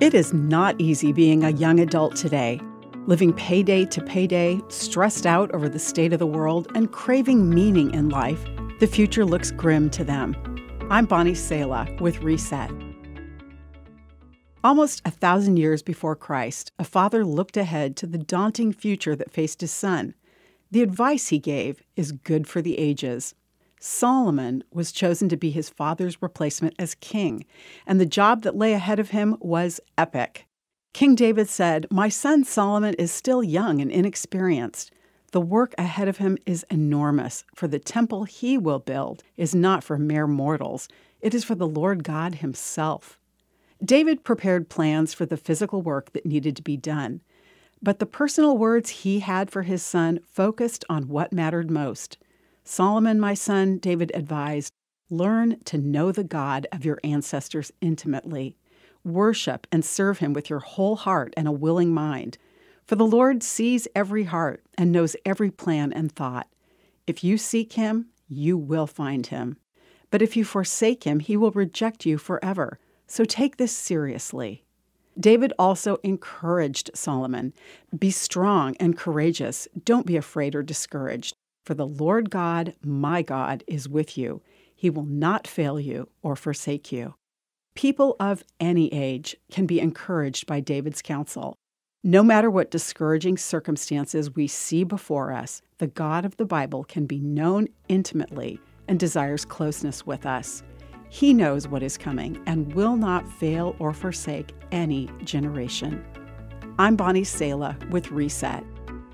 It is not easy being a young adult today, living payday to payday, stressed out over the state of the world, and craving meaning in life. The future looks grim to them. I'm Bonnie Sala with Reset. Almost a thousand years before Christ, a father looked ahead to the daunting future that faced his son. The advice he gave is good for the ages. Solomon was chosen to be his father's replacement as king, and the job that lay ahead of him was epic. King David said, My son Solomon is still young and inexperienced. The work ahead of him is enormous, for the temple he will build is not for mere mortals, it is for the Lord God himself. David prepared plans for the physical work that needed to be done, but the personal words he had for his son focused on what mattered most. Solomon, my son, David advised, learn to know the God of your ancestors intimately. Worship and serve him with your whole heart and a willing mind. For the Lord sees every heart and knows every plan and thought. If you seek him, you will find him. But if you forsake him, he will reject you forever. So take this seriously. David also encouraged Solomon Be strong and courageous. Don't be afraid or discouraged. For the Lord God, my God, is with you. He will not fail you or forsake you. People of any age can be encouraged by David's counsel. No matter what discouraging circumstances we see before us, the God of the Bible can be known intimately and desires closeness with us. He knows what is coming and will not fail or forsake any generation. I'm Bonnie Sala with Reset.